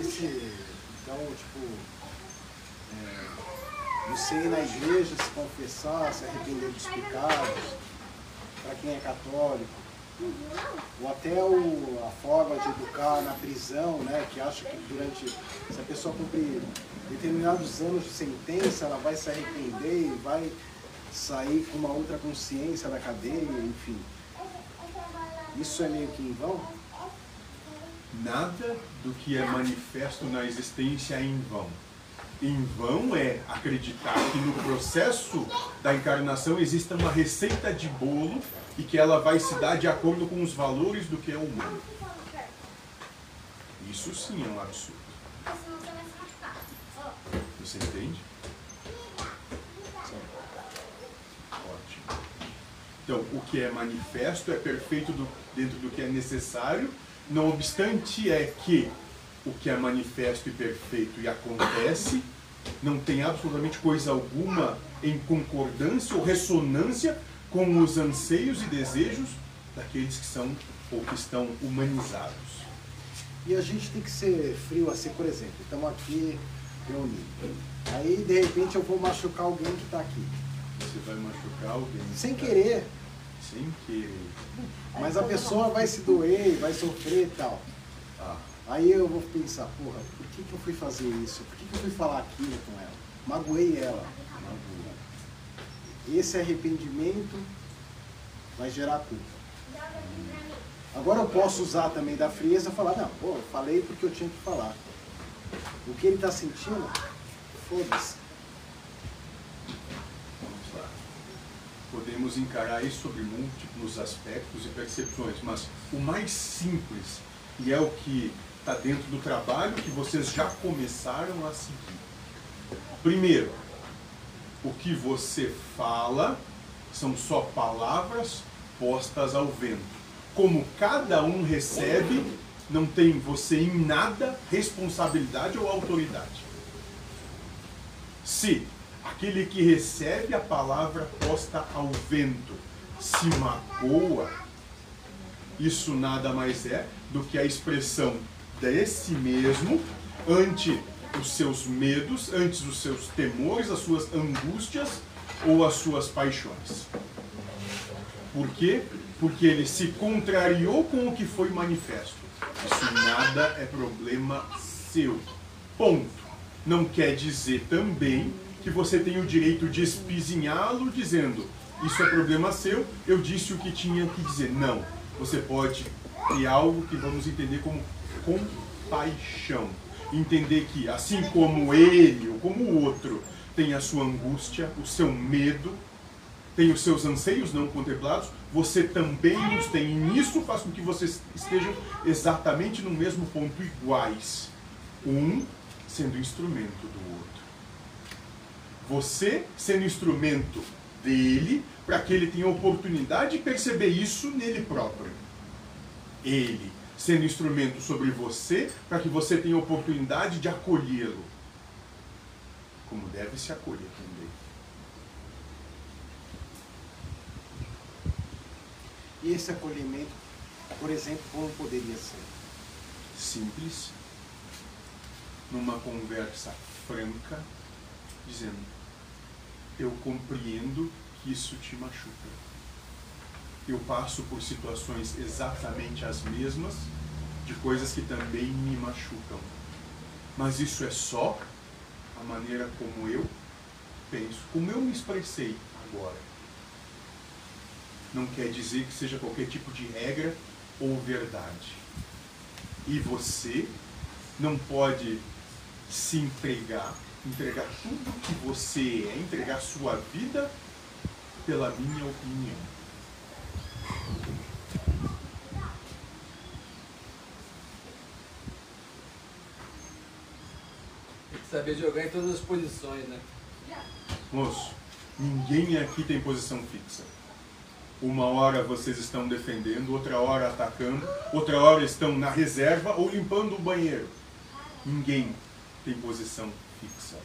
esse, então, tipo, é, você ir na igreja, se confessar, se arrepender dos pecados, para quem é católico, ou até o, a forma de educar na prisão, né, que acha que durante, se a pessoa cumprir determinados anos de sentença, ela vai se arrepender e vai sair com uma outra consciência da cadeia, enfim. Isso é meio que em vão? Nada do que é manifesto na existência é em vão. Em vão é acreditar que no processo da encarnação exista uma receita de bolo e que ela vai se dar de acordo com os valores do que é humano. Isso sim é um absurdo. Você entende? Ótimo. Então, o que é manifesto é perfeito do, dentro do que é necessário, não obstante é que o que é manifesto e perfeito e acontece não tem absolutamente coisa alguma em concordância ou ressonância com os anseios e desejos daqueles que são ou que estão humanizados. E a gente tem que ser frio assim, por exemplo, estamos aqui reunidos. Aí de repente eu vou machucar alguém que está aqui. Você vai machucar alguém. Sem querer. Sem querer. Mas a pessoa vai se doer, vai sofrer e tal. Ah. Aí eu vou pensar, porra, por que, que eu fui fazer isso? Por que, que eu fui falar aquilo com ela? Magoei ela. Esse arrependimento vai gerar culpa. Agora eu posso usar também da frieza e falar, não, pô, eu falei porque eu tinha que falar. O que ele está sentindo, foda-se. Vamos lá. Podemos encarar isso sobre múltiplos aspectos e percepções, mas o mais simples, e é o que está dentro do trabalho que vocês já começaram a seguir. Primeiro, o que você fala são só palavras postas ao vento. Como cada um recebe, não tem você em nada responsabilidade ou autoridade. Se aquele que recebe a palavra posta ao vento se magoa, isso nada mais é do que a expressão desse mesmo ante os seus medos, antes os seus temores, as suas angústias ou as suas paixões. Por quê? Porque ele se contrariou com o que foi manifesto. Isso nada é problema seu. Ponto. Não quer dizer também que você tem o direito de espizinhá-lo dizendo isso é problema seu, eu disse o que tinha que dizer. Não. Você pode ter algo que vamos entender como compaixão entender que, assim como ele ou como o outro tem a sua angústia, o seu medo, tem os seus anseios não contemplados, você também os tem. E nisso faz com que vocês estejam exatamente no mesmo ponto, iguais. Um sendo instrumento do outro. Você sendo instrumento dele, para que ele tenha oportunidade de perceber isso nele próprio. Ele sendo instrumento sobre você, para que você tenha oportunidade de acolhê-lo. Como deve se acolher também. E esse acolhimento, por exemplo, como poderia ser? Simples, numa conversa franca, dizendo: Eu compreendo que isso te machuca eu passo por situações exatamente as mesmas, de coisas que também me machucam. Mas isso é só a maneira como eu penso, como eu me expressei agora. Não quer dizer que seja qualquer tipo de regra ou verdade. E você não pode se entregar, entregar tudo que você é, entregar sua vida pela minha opinião. Tem que saber jogar em todas as posições, né? Moço, ninguém aqui tem posição fixa. Uma hora vocês estão defendendo, outra hora atacando, outra hora estão na reserva ou limpando o banheiro. Ninguém tem posição fixa.